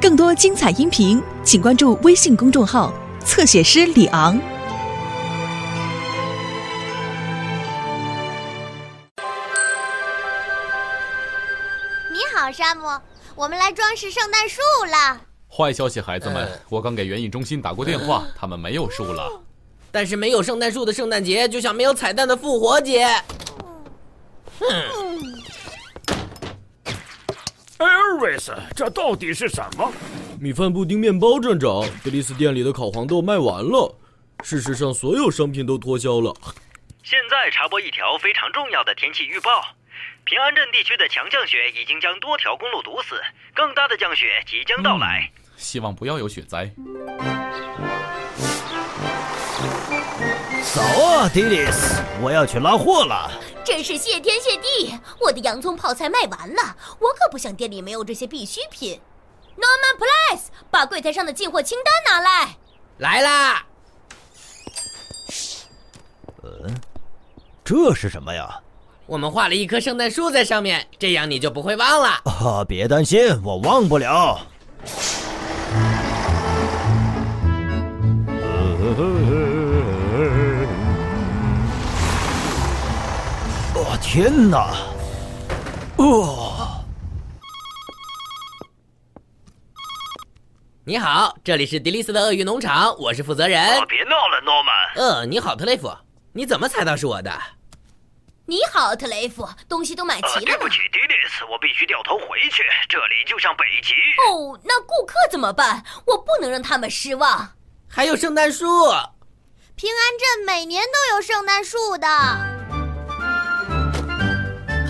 更多精彩音频，请关注微信公众号“侧写师李昂”。你好，山姆，我们来装饰圣诞树了。坏消息，孩子们，呃我刚给园艺中心打过电话，他们没有树了。但是没有圣诞树的圣诞节，就像没有彩蛋的复活节。艾尔维斯，这到底是什么？米饭布丁面包站长，德丽斯店里的烤黄豆卖完了。事实上，所有商品都脱销了。现在插播一条非常重要的天气预报：平安镇地区的强降雪已经将多条公路堵死，更大的降雪即将到来。希望不要有雪灾。早啊，迪丽斯，我要去拉货了。真是谢天谢地，我的洋葱泡菜卖完了，我可不想店里没有这些必需品。Norman Place，把柜台上的进货清单拿来。来啦！这是什么呀？我们画了一棵圣诞树在上面，这样你就不会忘了。啊，别担心，我忘不了。哦天哪！哦，你好，这里是迪丽斯的鳄鱼农场，我是负责人。哦，别闹了，诺曼。嗯，你好，特雷弗，你怎么猜到是我的？你好，特雷弗，东西都买呃，齐了吗对不？起，迪丽斯，我必须掉头回去，这里就像北极。哦，那顾客怎么办？我不能让他们失望。还有圣诞树。平安镇每年都有圣诞树的。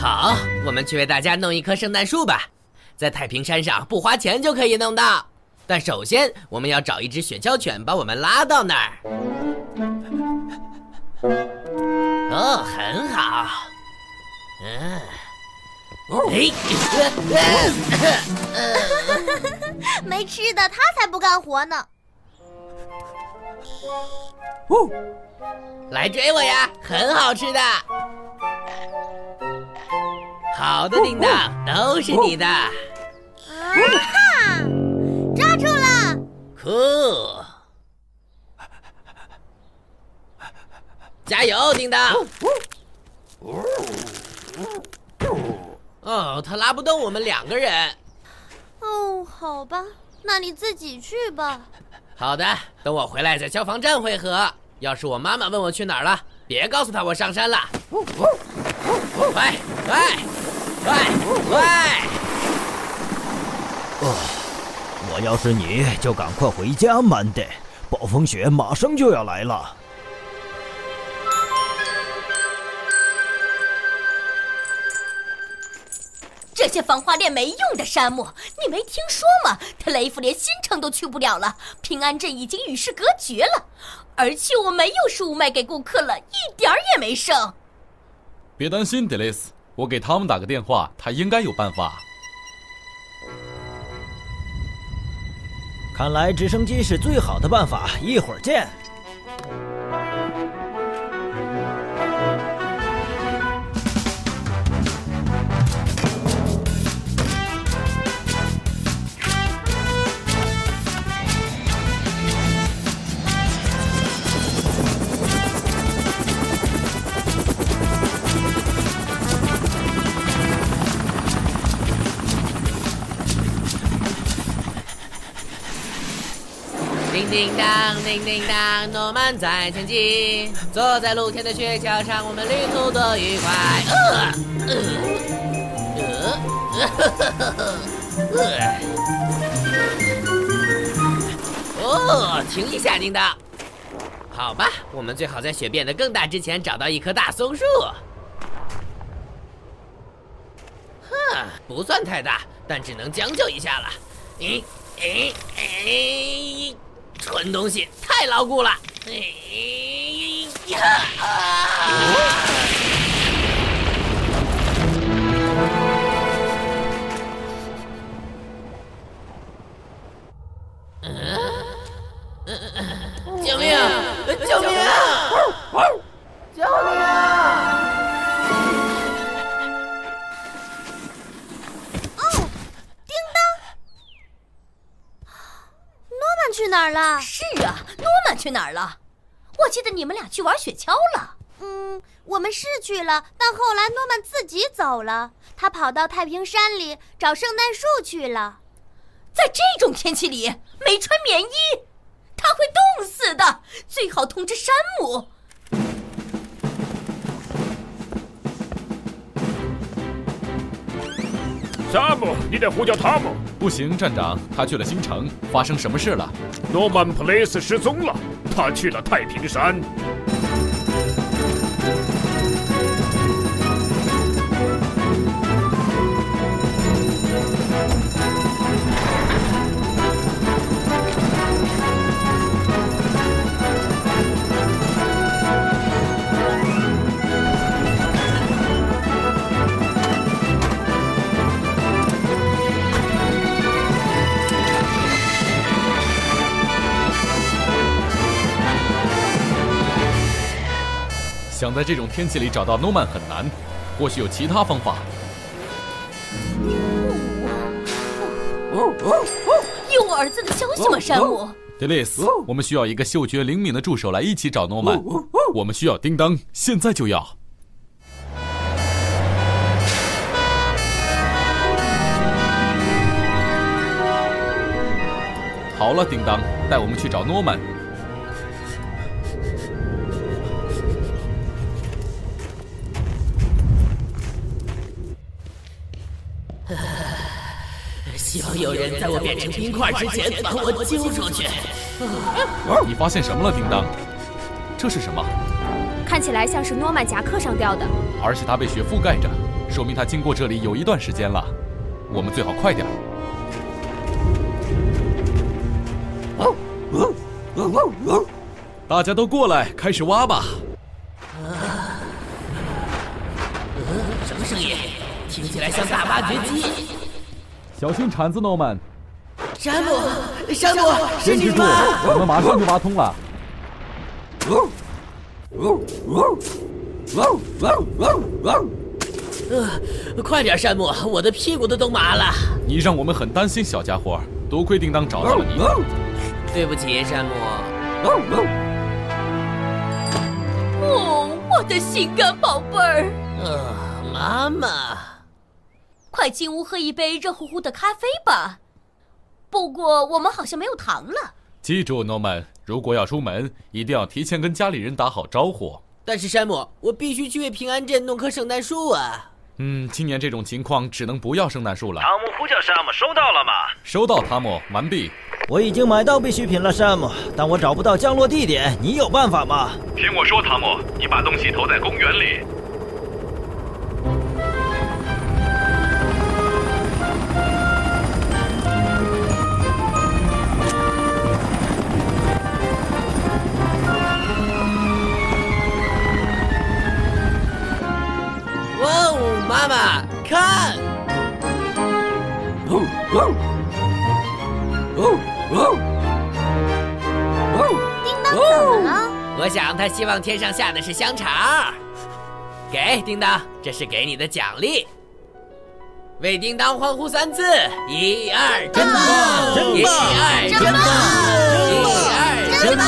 好，我们去为大家弄一棵圣诞树吧，在太平山上不花钱就可以弄到。但首先，我们要找一只雪橇犬把我们拉到那儿。哦，很好。嗯，哎，没吃的，他才不干活呢。哦来追我呀，很好吃的。好的，叮当，都是你的。啊哈！抓住了！酷！加油，叮当！哦，他拉不动我们两个人。哦，好吧，那你自己去吧。好的，等我回来在消防站汇合。要是我妈妈问我去哪儿了，别告诉她我上山了。喂喂喂哦！我要是你就赶快回家，曼德。暴风雪马上就要来了。这些防滑链没用的，山姆，你没听说吗？特雷弗连新城都去不了了，平安镇已经与世隔绝了，而且我没有食物卖给顾客了，一点儿也没剩。别担心，德雷斯，我给他们打个电话，他应该有办法。看来直升机是最好的办法，一会儿见。叮当，叮叮当，诺曼在前进。坐在露天的雪橇上，我们旅途多愉快。呃呃呃哦，停一下，叮当。好吧，我们最好在雪变得更大之前找到一棵大松树。哼，不算太大，但只能将就一下了。咦诶诶，蠢东西，太牢固了！哎呀啊！去哪儿了？是啊，诺曼去哪儿了？我记得你们俩去玩雪橇了。嗯，我们是去了，但后来诺曼自己走了，他跑到太平山里找圣诞树去了。在这种天气里没穿棉衣，他会冻死的。最好通知山姆。山姆，你得呼叫汤姆。不行，站长，他去了新城。发生什么事了？诺曼普雷斯失踪了，他去了太平山。想在这种天气里找到诺曼很难，或许有其他方法。有我儿子的消息吗，山姆？德雷斯，我们需要一个嗅觉灵敏的助手来一起找诺曼。我们需要叮当，现在就要。好了，叮当，带我们去找诺曼。希望有人在我变成冰块之前把我揪出去。你发现什么了，叮当？这是什么？看起来像是诺曼夹克上掉的，而且它被雪覆盖着，说明它经过这里有一段时间了。我们最好快点。大家都过来，开始挖吧。什么声音？听起来像大挖掘机。小心铲子，诺曼。山姆，山姆，是你坚持住，吗？我们马上就挖通了。呃，快点，山姆，我的屁股都冻麻了。你让我们很担心，小家伙。多亏叮当找到了你。对不起，山姆。哦，我的心肝宝贝儿，呃，妈妈。快进屋喝一杯热乎乎的咖啡吧。不过我们好像没有糖了。记住，诺曼，如果要出门，一定要提前跟家里人打好招呼。但是山姆，我必须去为平安镇弄棵圣诞树啊！嗯，今年这种情况只能不要圣诞树了。汤姆呼叫山姆，收到了吗？收到，汤姆，完毕。我已经买到必需品了，山姆，但我找不到降落地点，你有办法吗？听我说，汤姆，你把东西投在公园里。叮当怎么了？我想他希望天上下的是香肠。给叮当，这是给你的奖励。为叮当欢呼三次，一二，真棒！真棒。一二，真棒。一二，真棒